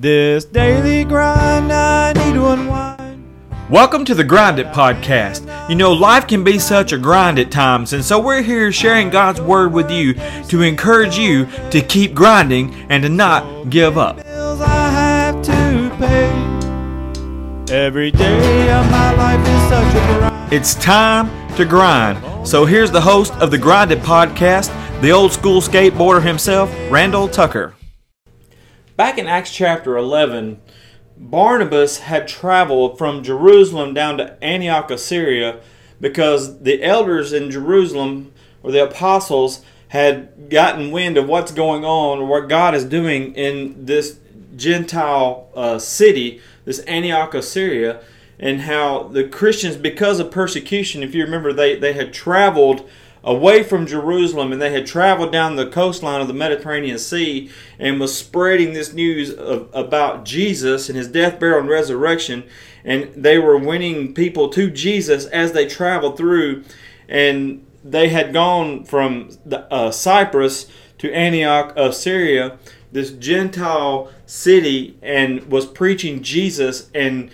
This daily grind, I need to unwind. Welcome to the Grind It Podcast. You know, life can be such a grind at times, and so we're here sharing God's Word with you to encourage you to keep grinding and to not give up. Bills I have to pay. Every day of my life is such a grind. It's time to grind. So here's the host of the Grind It Podcast, the old school skateboarder himself, Randall Tucker. Back in Acts chapter 11, Barnabas had traveled from Jerusalem down to Antioch of Syria because the elders in Jerusalem, or the apostles, had gotten wind of what's going on, or what God is doing in this Gentile uh, city, this Antioch of Syria, and how the Christians, because of persecution, if you remember, they, they had traveled away from Jerusalem and they had traveled down the coastline of the Mediterranean Sea and was spreading this news of, about Jesus and his death, burial, and resurrection. And they were winning people to Jesus as they traveled through. And they had gone from the, uh, Cyprus to Antioch of Syria, this Gentile city, and was preaching Jesus and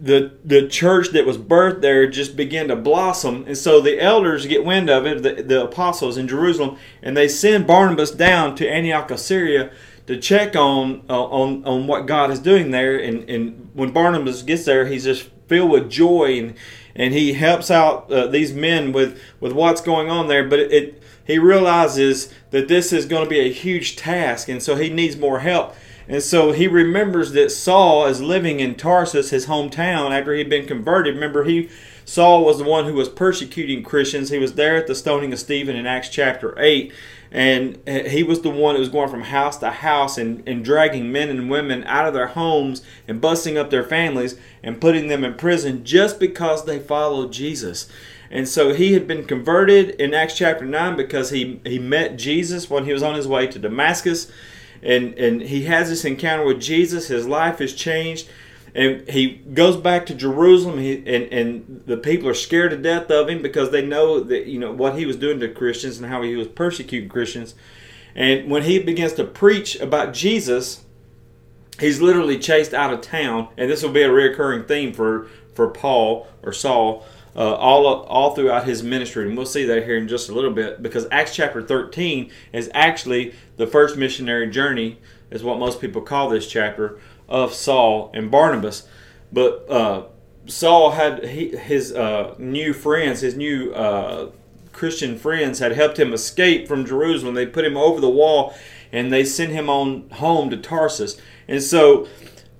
the the church that was birthed there just began to blossom, and so the elders get wind of it, the, the apostles in Jerusalem, and they send Barnabas down to Antioch of Syria to check on uh, on on what God is doing there. And, and when Barnabas gets there, he's just filled with joy, and and he helps out uh, these men with with what's going on there. But it, it he realizes that this is going to be a huge task, and so he needs more help. And so he remembers that Saul is living in Tarsus, his hometown, after he'd been converted. Remember, he Saul was the one who was persecuting Christians. He was there at the stoning of Stephen in Acts chapter 8. And he was the one who was going from house to house and, and dragging men and women out of their homes and busting up their families and putting them in prison just because they followed Jesus. And so he had been converted in Acts chapter 9 because he, he met Jesus when he was on his way to Damascus and and he has this encounter with Jesus. His life is changed, and he goes back to Jerusalem. And and the people are scared to death of him because they know that you know what he was doing to Christians and how he was persecuting Christians. And when he begins to preach about Jesus, he's literally chased out of town. And this will be a recurring theme for for Paul or Saul uh, all all throughout his ministry, and we'll see that here in just a little bit. Because Acts chapter 13 is actually the first missionary journey, is what most people call this chapter of Saul and Barnabas. But uh, Saul had he, his uh, new friends, his new uh, Christian friends, had helped him escape from Jerusalem. They put him over the wall, and they sent him on home to Tarsus. And so.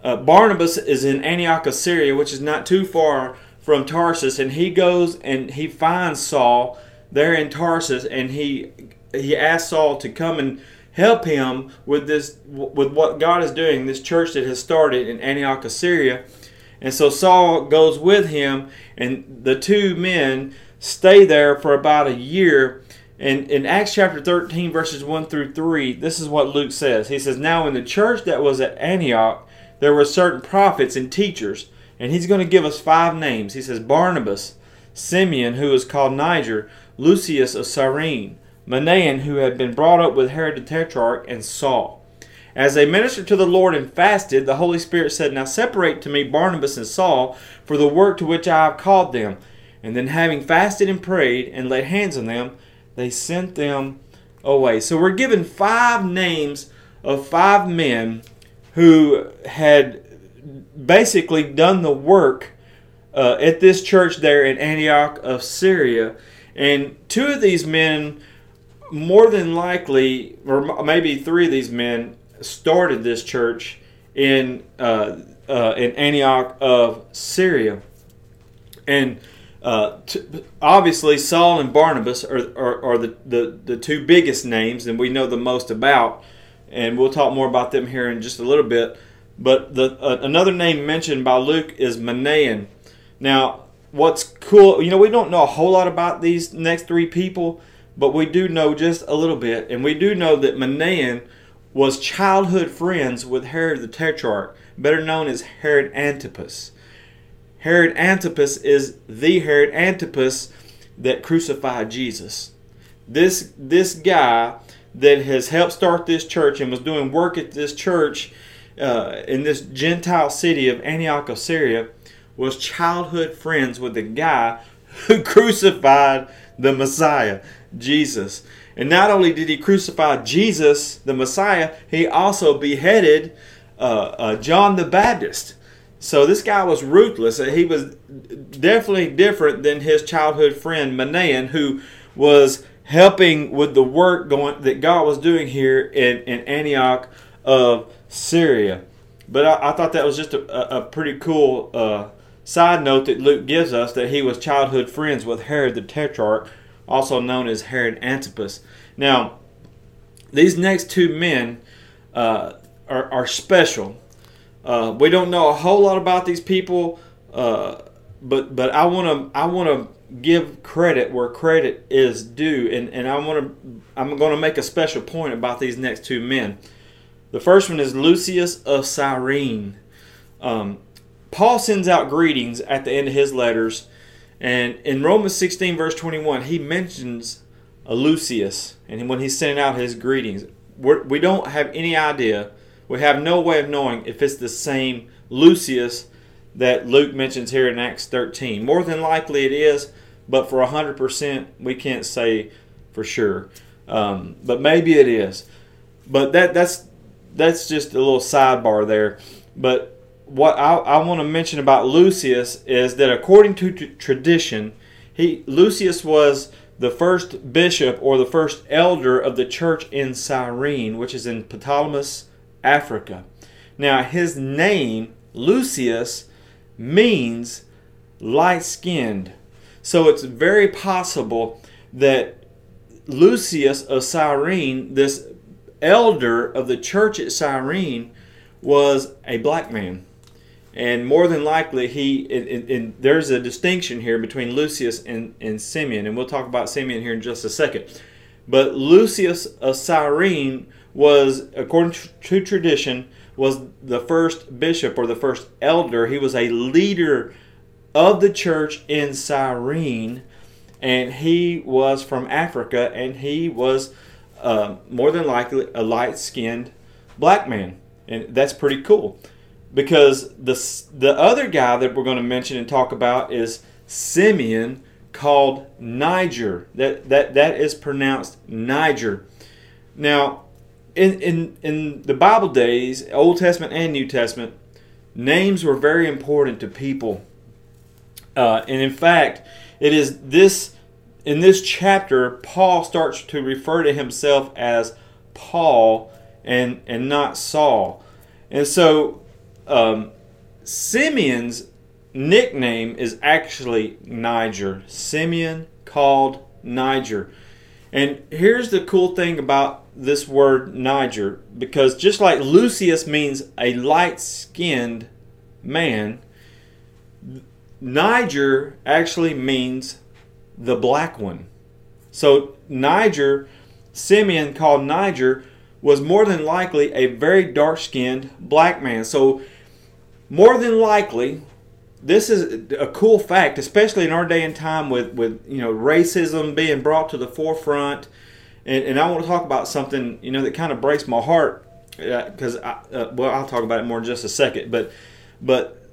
Uh, Barnabas is in Antioch of Syria, which is not too far from Tarsus, and he goes and he finds Saul there in Tarsus, and he he asks Saul to come and help him with this with what God is doing, this church that has started in Antioch of Syria. And so Saul goes with him, and the two men stay there for about a year. And in Acts chapter 13, verses 1 through 3, this is what Luke says. He says, Now in the church that was at Antioch, there were certain prophets and teachers and he's going to give us five names. He says Barnabas, Simeon, who is called Niger, Lucius of Cyrene, Manaen, who had been brought up with Herod the Tetrarch, and Saul. As they ministered to the Lord and fasted, the Holy Spirit said, Now separate to me Barnabas and Saul for the work to which I have called them. And then, having fasted and prayed and laid hands on them, they sent them away. So, we're given five names of five men who had basically done the work uh, at this church there in Antioch of Syria. And two of these men, more than likely, or maybe three of these men, started this church in uh, uh, in Antioch of Syria. And uh, t- obviously, Saul and Barnabas are, are, are the, the, the two biggest names, and we know the most about. And we'll talk more about them here in just a little bit. But the uh, another name mentioned by Luke is Manaen. Now, what's cool, you know, we don't know a whole lot about these next three people, but we do know just a little bit, and we do know that Manaen was childhood friends with Herod the Tetrarch, better known as Herod Antipas. Herod Antipas is the Herod Antipas that crucified Jesus. This this guy that has helped start this church and was doing work at this church uh, in this Gentile city of Antioch of Syria was childhood friends with the guy who crucified the Messiah, Jesus. And not only did he crucify Jesus, the Messiah, he also beheaded uh, uh, John the Baptist. So this guy was ruthless. He was definitely different than his childhood friend Manaen, who was helping with the work going that God was doing here in, in Antioch of Syria. But I, I thought that was just a, a pretty cool uh, side note that Luke gives us that he was childhood friends with Herod the Tetrarch, also known as Herod Antipas. Now, these next two men uh, are, are, special. Uh, we don't know a whole lot about these people, uh, but but I want to I want to give credit where credit is due, and, and I want to I'm going to make a special point about these next two men. The first one is Lucius of Cyrene. Um, Paul sends out greetings at the end of his letters, and in Romans 16, verse 21, he mentions a Lucius, and when he's sending out his greetings, we're, we do not have any idea, we have no way of knowing if it's the same Lucius that Luke mentions here in Acts 13. More than likely it is, but for 100%, we can't say for sure. Um, but maybe it is. But that that's that's just a little sidebar there. But what I, I want to mention about Lucius is that according to t- tradition, he Lucius was the first bishop or the first elder of the church in Cyrene, which is in Ptolemais, Africa. Now, his name, Lucius, means light skinned. So it's very possible that Lucius of Cyrene, this elder of the church at Cyrene, was a black man. And more than likely he and there's a distinction here between lucius and, and simeon and we'll talk about simeon here in just a second. But lucius of cyrene was according to tradition was the first bishop or the first elder. He was a leader of the church in cyrene and he was from africa and he was more than likely a light-skinned black man and that's pretty cool because the the other guy that we're going to mention and talk about is Simeon called Niger. That that that is pronounced Niger. Now, in in in the Bible days, Old Testament and New Testament, names were very important to people. Uh, and in fact, it is this in this chapter Paul starts to refer to himself as Paul and and not Saul. And so um, Simeon's nickname is actually Niger. Simeon called Niger. And here's the cool thing about this word Niger because just like Lucius means a light skinned man, Niger actually means the black one. So Niger, Simeon called Niger, was more than likely a very dark skinned black man. So more than likely, this is a cool fact, especially in our day and time with, with you know racism being brought to the forefront. And, and I want to talk about something you know that kind of breaks my heart because uh, uh, well I'll talk about it more in just a second. But but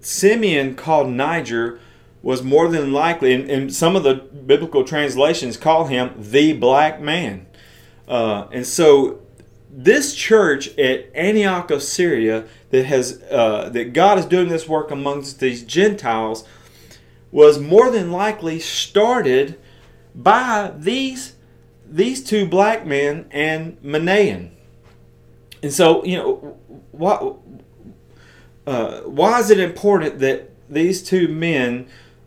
Simeon called Niger was more than likely, and, and some of the biblical translations call him the black man. Uh, and so this church at Antioch of Syria that has uh, that God is doing this work amongst these Gentiles was more than likely started by these these two black men and Manaen. And so, you know, why, uh, why is it important that these two men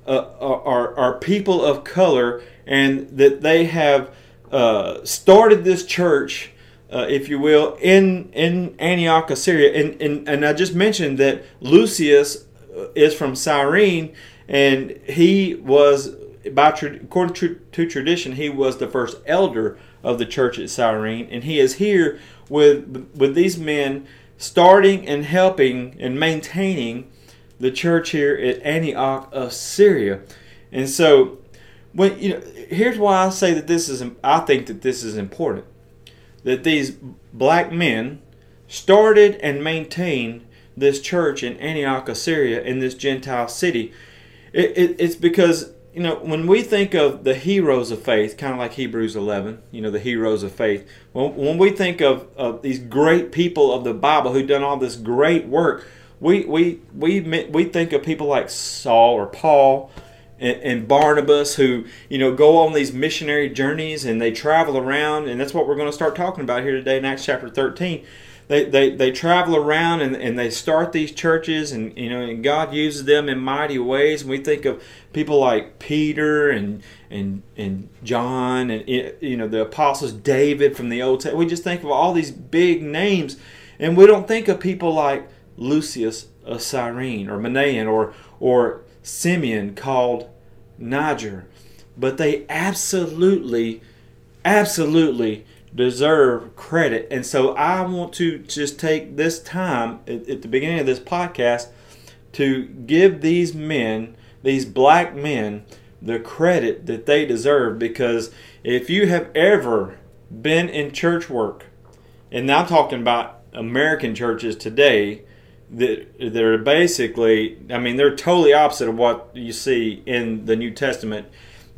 uh, are, are people of color and that they have uh, started this church uh, if you will, in in Antioch, Syria. And, and and I just mentioned that Lucius uh, is from Cyrene, and he was by according to, to tradition, he was the first elder of the church at Cyrene, and he is here with with these men starting and helping and maintaining the church here at Antioch of Syria. And so when you know here's why I say that this is I think that this is important that these black men started and maintained this church in Antioch of Syria in this Gentile city. It, it, it's because you know when we think of the heroes of faith, kind of like Hebrews 11, you know the heroes of faith. When, when we think of, of these great people of the Bible who've done all this great work, we we we we think of people like Saul or Paul and, and, Barnabas who you know go on these missionary journeys and they travel around and that's what we're going to start talking about here today in Acts chapter 13 they, they, they travel around and, and they start these churches and you know and God uses them in mighty ways. And we think of people like Peter and and and John and you know the apostles David from the Old Testament. We just think of all these big names. And we don't think of people like Lucius of Cyrene or Manaen or or Simeon called Niger but they absolutely absolutely deserve credit. And so I want to just take this time at, at, the beginning of this podcast to give these men, these black men, the credit that they deserve because if you have ever been in church work, and I'm talking about American churches today they're basically, I mean, they're totally opposite of what you see in the New Testament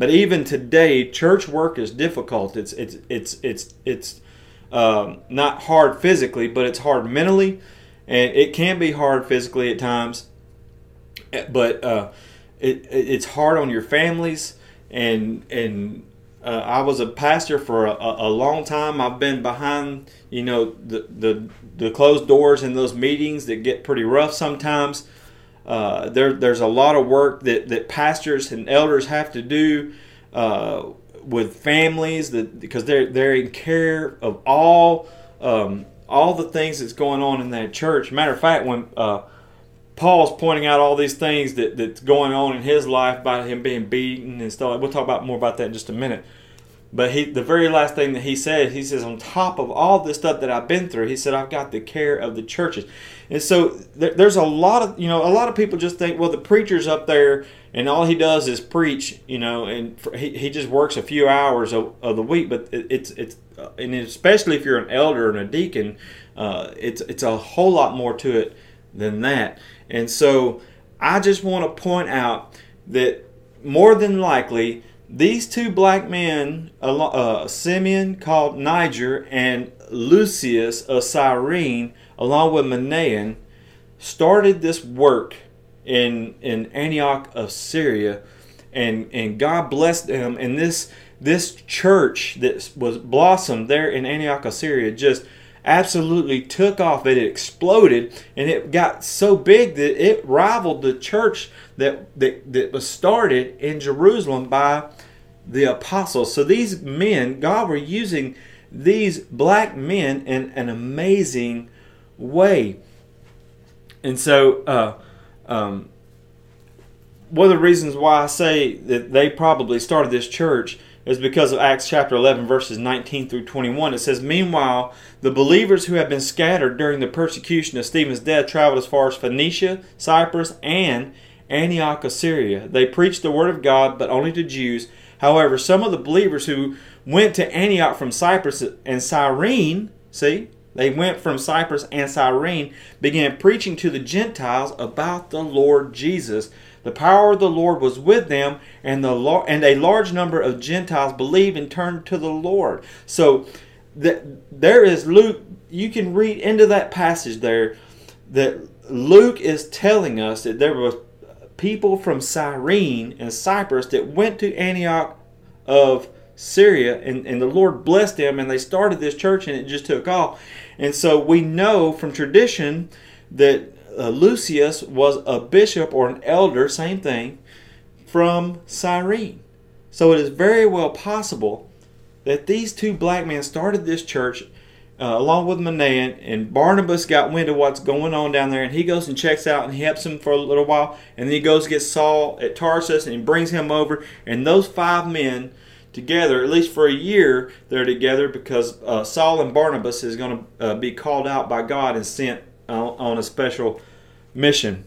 but even today, church work is difficult. It's it's it's it's it's um, not hard physically, but it's hard mentally, and it can be hard physically at times. But uh, it it's hard on your families, and and uh, I was a pastor for a, a, long time. I've been behind, you know, the, the the closed doors in those meetings that get pretty rough sometimes. Uh, there, there's a lot of work that, that pastors and elders have to do uh, with families that because they're they're in care of all um, all the things that's going on in that church. Matter of fact, when uh, Paul's pointing out all these things that, that's going on in his life by him being beaten and stuff. We'll talk about more about that in just a minute. But he, the very last thing that he said, he says, on top of all this stuff that I've been through, he said, I've got the care of the churches. And so there, there's a lot of, you know, a lot of people just think, well, the preacher's up there and all he does is preach, you know, and he, he just works a few hours of, of the week. But it, it's, it's, uh, and especially if you're an elder and a deacon, uh, it's, it's a whole lot more to it than that. And so I just want to point out that more than likely, these two black men, uh, Simeon called Niger and Lucius of Cyrene, along with Manaen, started this work in in Antioch of Syria, and and God blessed them. And this this church that was blossomed there in Antioch of Syria just absolutely took off. And it exploded and it got so big that it rivaled the church that, that, that was started in Jerusalem by the apostles. So these men, God were using these black men in an amazing way. And so, uh, um, one of the reasons why I say that they probably started this church is because of Acts chapter 11, verses 19 through 21. It says, Meanwhile, the believers who had been scattered during the persecution of Stephen's death traveled as far as Phoenicia, Cyprus, and Antioch of Syria. They preached the word of God, but only to Jews. However, some of the believers who went to Antioch from Cyprus and Cyrene, see, they went from Cyprus and Cyrene, began preaching to the Gentiles about the Lord Jesus. The power of the Lord was with them, and the and a large number of Gentiles believed and turned to the Lord. So that there is Luke. You can read into that passage there that Luke is telling us that there was people from Cyrene and Cyprus that went to Antioch of Syria, and, and the Lord blessed them, and they started this church, and it just took off. And so we know from tradition that uh, Lucius was a bishop or an elder, same thing, from Cyrene. So it is very well possible that these two black men started this church uh, along with Manaen, and Barnabas got wind of what's going on down there, and he goes and checks out and helps him for a little while, and then he goes get Saul at Tarsus and he brings him over, and those five men together, at least for a year, they're together because uh, Saul and Barnabas is going to uh, be called out by God and sent on a special mission.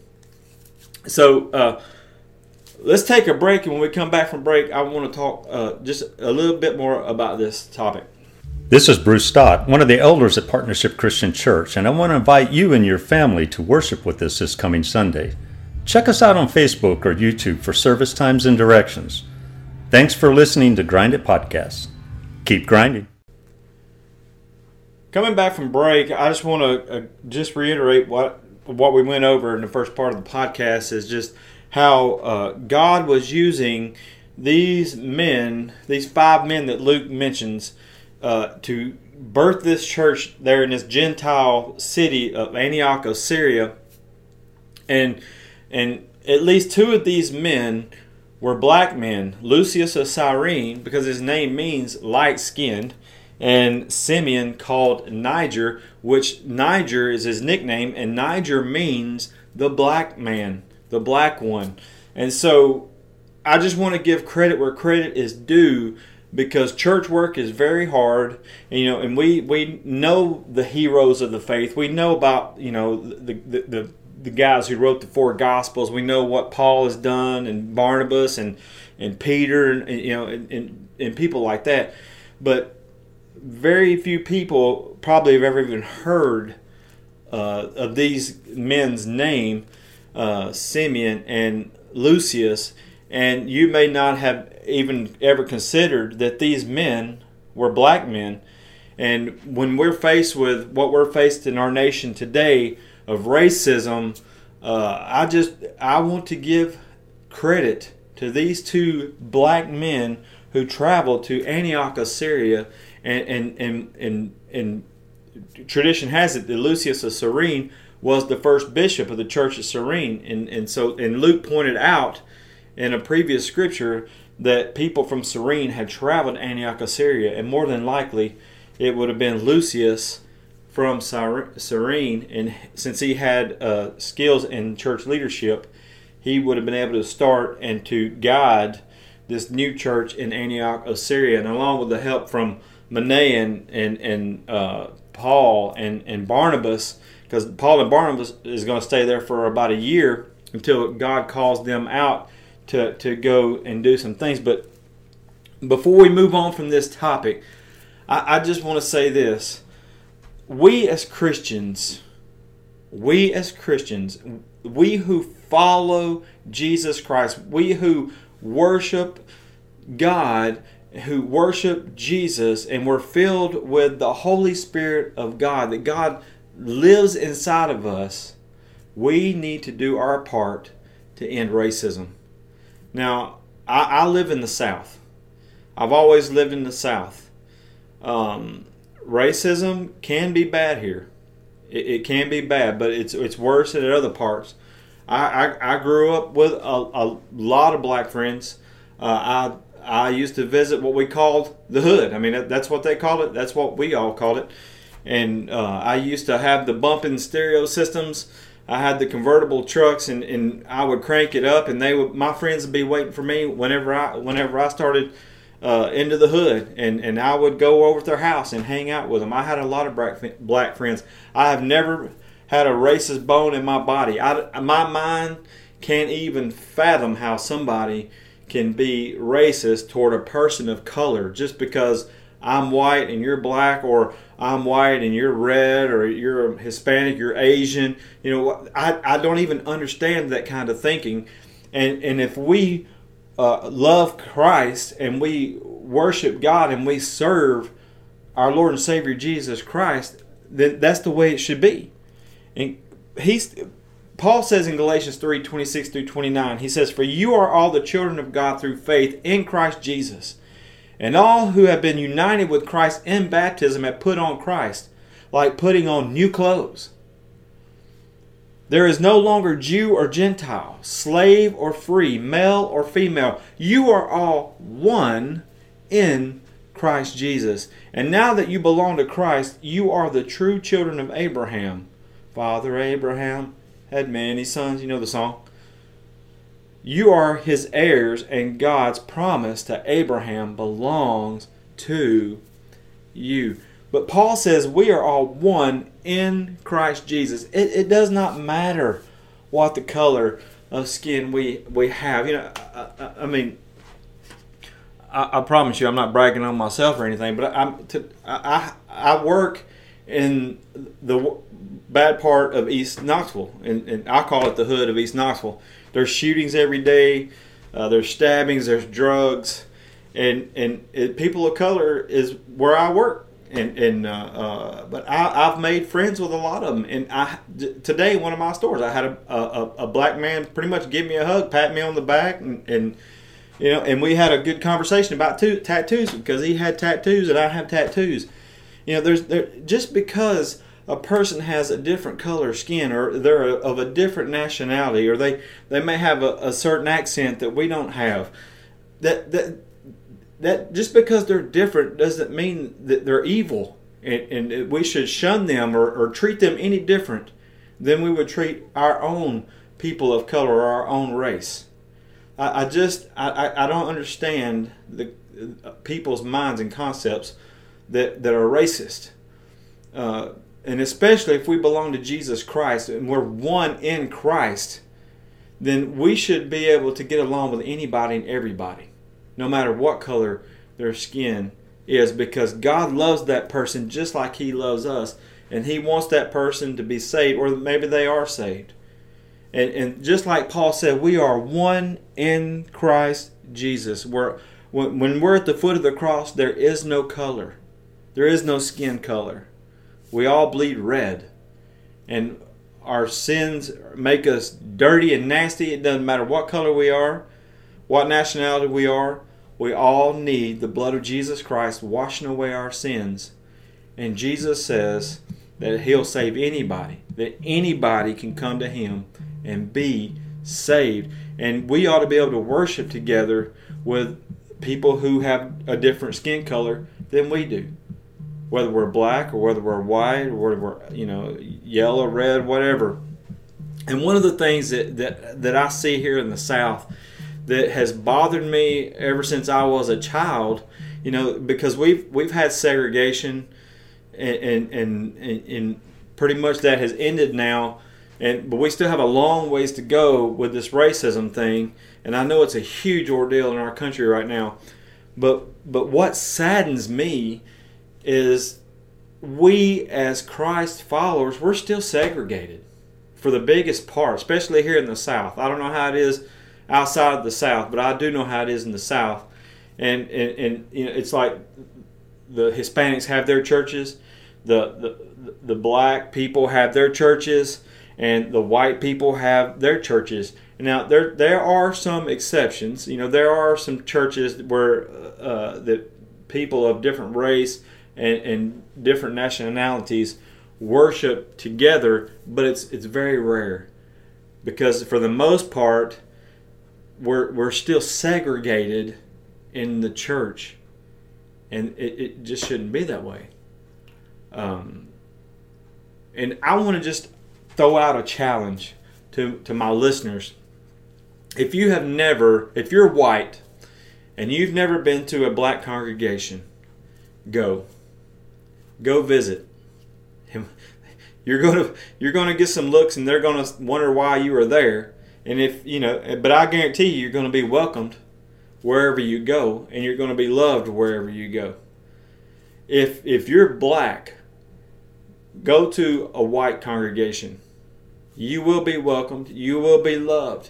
So uh, let's take a break, and when we come back from break, I want to talk uh, just a little bit more about this topic. This is Bruce Stott, one of the elders at Partnership Christian Church, and I want to invite you and your family to worship with us this coming Sunday. Check us out on Facebook or YouTube for service times and directions. Thanks for listening to Grind It Podcast. Keep grinding. Coming back from break, I just want to uh, just reiterate what what we went over in the first part of the podcast is just how uh, God was using these men, these five men that Luke mentions, uh, to birth this church there in this Gentile city of Antioch of Syria, and and at least two of these men were black men. Lucius of Cyrene, because his name means light skinned, and Simeon called Niger, which Niger is his nickname, and Niger means the black man, the black one. And so I just want to give credit where credit is due because church work is very hard you know and we we know the heroes of the faith we know about you know the the, the, the guys who wrote the four gospels we know what paul has done and barnabas and and peter and, and you know and, and, and people like that but very few people probably have ever even heard uh, of these men's name uh, simeon and lucius and you may not have even ever considered that these men were black men. And when we're faced with what we're faced in our nation today of racism, uh, I just I want to give credit to these two black men who traveled to Antioch of Syria, and and and and, and tradition has it that Lucius of Cyrene was the first bishop of the church of Cyrene, and and so and Luke pointed out in a previous scripture that people from Cyrene had traveled to Antioch of Syria, and more than likely it would have been Lucius from Cyrene, and since he had uh, skills in church leadership, he would have been able to start and to guide this new church in Antioch of Syria, and along with the help from Manaen and and uh, Paul and and Barnabas, because Paul and Barnabas is going to stay there for about a year until God calls them out to, to go and do some things. But before we move on from this topic, I, I just want to say this. We as Christians, we as Christians, we who follow Jesus Christ, we who worship God, who worship Jesus, and we're filled with the Holy Spirit of God, that God lives inside of us, we need to do our part to end racism. Now, I, I live in the South. I've always lived in the South. Um, racism can be bad here. It, it, can be bad, but it's it's worse than in other parts. I, I, I grew up with a, a lot of black friends. Uh, I I used to visit what we called the hood. I mean, that's what they called it. That's what we all called it. And uh, I used to have the bumping stereo systems I had the convertible trucks and, and I would crank it up and they would my friends would be waiting for me whenever I whenever I started uh, into the hood and, and I would go over to their house and hang out with them. I had a lot of black black friends. I have never had a racist bone in my body. I, my mind can't even fathom how somebody can be racist toward a person of color just because I'm white and you're black or I'm white and you're red or you're Hispanic, you're Asian. You know, I, I don't even understand that kind of thinking. And, and if we uh, love Christ and we worship God and we serve our Lord and Savior Jesus Christ, then that's the way it should be. And he's Paul says in Galatians 3 26 through 29, he says, For you are all the children of God through faith in Christ Jesus. And all who have been united with Christ in baptism have put on Christ, like putting on new clothes. There is no longer Jew or Gentile, slave or free, male or female. You are all one in Christ Jesus. And now that you belong to Christ, you are the true children of Abraham. Father Abraham had many sons. You know the song. You are his heirs, and God's promise to Abraham belongs to you. But Paul says we are all one in Christ Jesus. It, it does not matter what the color of skin we, we have. You know, I, I, I mean, I, I promise you, I'm not bragging on myself or anything, but I'm to, I I work in the bad part of East Knoxville, and, and I call it the hood of East Knoxville. There's shootings every day. Uh, there's stabbings. There's drugs, and and it, people of color is where I work. And and uh, uh, but I, I've made friends with a lot of them. And I today one of my stores, I had a, a, a black man pretty much give me a hug, pat me on the back, and, and you know, and we had a good conversation about two, tattoos because he had tattoos and I have tattoos. You know, there's there just because a person has a different color skin or they're of a different nationality or they they may have a, a certain accent that we don't have. That that that just because they're different doesn't mean that they're evil and, and we should shun them or, or treat them any different than we would treat our own people of color or our own race. I, I just I, I don't understand the uh, people's minds and concepts that that are racist, uh, and especially if we belong to Jesus Christ and we're one in Christ, then we should be able to get along with anybody and everybody, no matter what color their skin is, because God loves that person just like He loves us, and He wants that person to be saved, or maybe they are saved. And, and just like Paul said, we are one in Christ Jesus. We're, when, when we're at the foot of the cross, there is no color, there is no skin color. We all bleed red. And our sins make us dirty and nasty. It doesn't matter what color we are, what nationality we are. We all need the blood of Jesus Christ washing away our sins. And Jesus says that He'll save anybody, that anybody can come to Him and be saved. And we ought to be able to worship together with people who have a different skin color than we do. Whether we're black or whether we're white or whether we're, you know, yellow, red, whatever. And one of the things that, that, that I see here in the South that has bothered me ever since I was a child, you know, because we've we've had segregation and and, and, and pretty much that has ended now. And but we still have a long ways to go with this racism thing. And i know it's a huge ordeal in our country right now. But but what saddens me is we as christ followers we're still segregated for the biggest part especially here in the south. I don't know how it is outside of the south but i do know how it is in the south and and, and you know it's like the hispanics have their churches the, the the black people have their churches and the white people have their churches. Now there there are some exceptions. You know there are some churches where uh, that people of different race and, and different nationalities worship together, but it's it's very rare because for the most part we're we're still segregated in the church, and it, it just shouldn't be that way. Um, and I want to just throw out a challenge to, to my listeners. If you have never, if you're white and you've never been to a black congregation, go. Go visit. You're gonna you're gonna get some looks and they're gonna wonder why you are there. And if you know, but I guarantee you, you're gonna be welcomed wherever you go, and you're gonna be loved wherever you go. If if you're black, go to a white congregation you will be welcomed. You will be loved.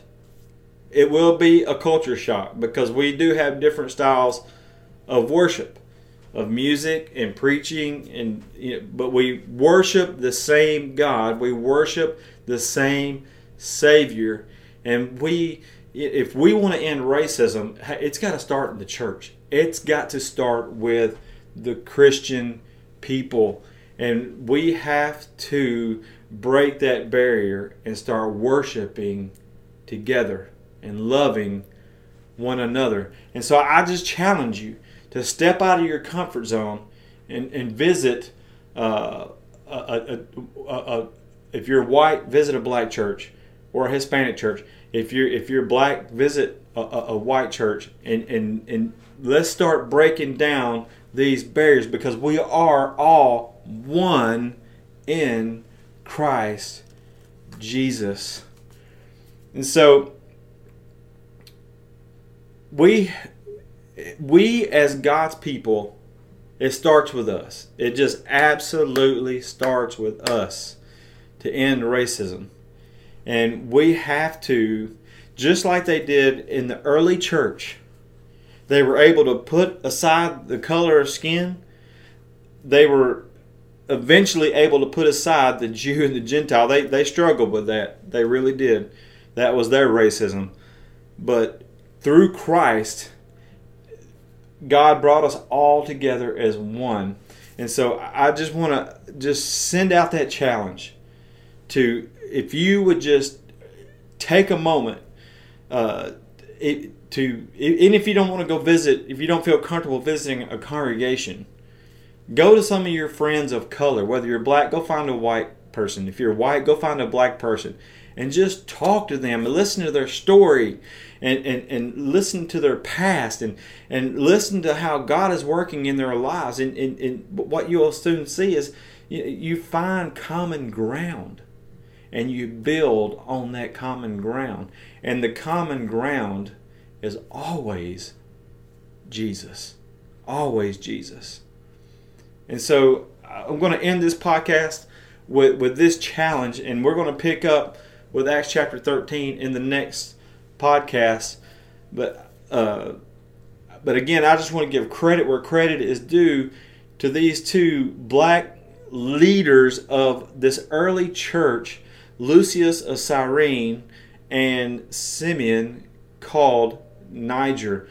It will be a culture shock because we do have different styles of worship, of music and preaching, and you know, but we worship the same God. We worship the same Savior, and we, if we want to end racism, it's got to start in the church. It's got to start with the Christian people, and we have to break that barrier and start worshiping together and loving one another. And so I just challenge you to step out of your comfort zone and, and visit uh, a, a, a, if you're white, visit a black church or a Hispanic church. If you're if you're black, visit a, white church and, and, and let's start breaking down these barriers because we are all one in Christ Jesus. And so we we as God's people, it starts with us. It just absolutely starts with us to end racism. And we have to, just like they did in the early church, they were able to put aside the color of skin. They were eventually able to put aside the Jew and the Gentile. They, they struggled with that. They really did. That was their racism. But through Christ, God brought us all together as one. And so I just want to just send out that challenge to if you would just take a moment uh, it, to and if you don't want to go visit if you don't feel comfortable visiting a congregation go to some of your friends of color whether you're black go find a white person if you're white go find a black person and just talk to them and listen to their story and, and, and listen to their past and, and listen to how God is working in their lives. And, and, and what you'll soon see is you, you find common ground and you build on that common ground. And the common ground is always Jesus. Always Jesus. And so I'm going to end this podcast with, with this challenge, and we're going to pick up with Acts chapter 13 in the next podcast. But uh, but again, I just want to give credit where credit is due to these two black leaders of this early church, Lucius of Cyrene and Simeon, called Niger.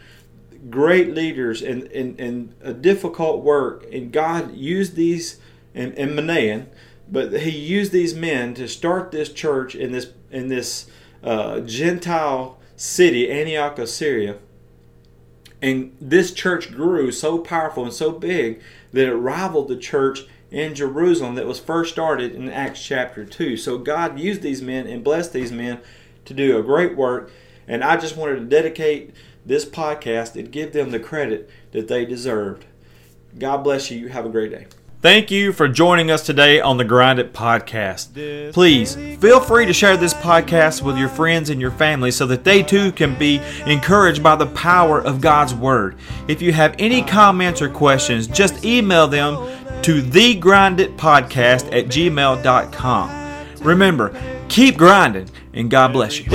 Great leaders and, and, and a difficult work. And God used these, and, and Manaen, but he used these men to start this church in this in this uh, Gentile city, Antioch of Syria. And this church grew so powerful and so big that it rivaled the church in Jerusalem that was first started in Acts chapter 2. So God used these men and blessed these men to do a great work. And I just wanted to dedicate this podcast and give them the credit that they deserved. God bless you. Have a great day. Thank you for joining us today on the Grind It Podcast. Please feel free to share this podcast with your friends and your family so that they too can be encouraged by the power of God's Word. If you have any comments or questions, just email them to thegrinditpodcast at gmail.com. Remember, keep grinding and God bless you.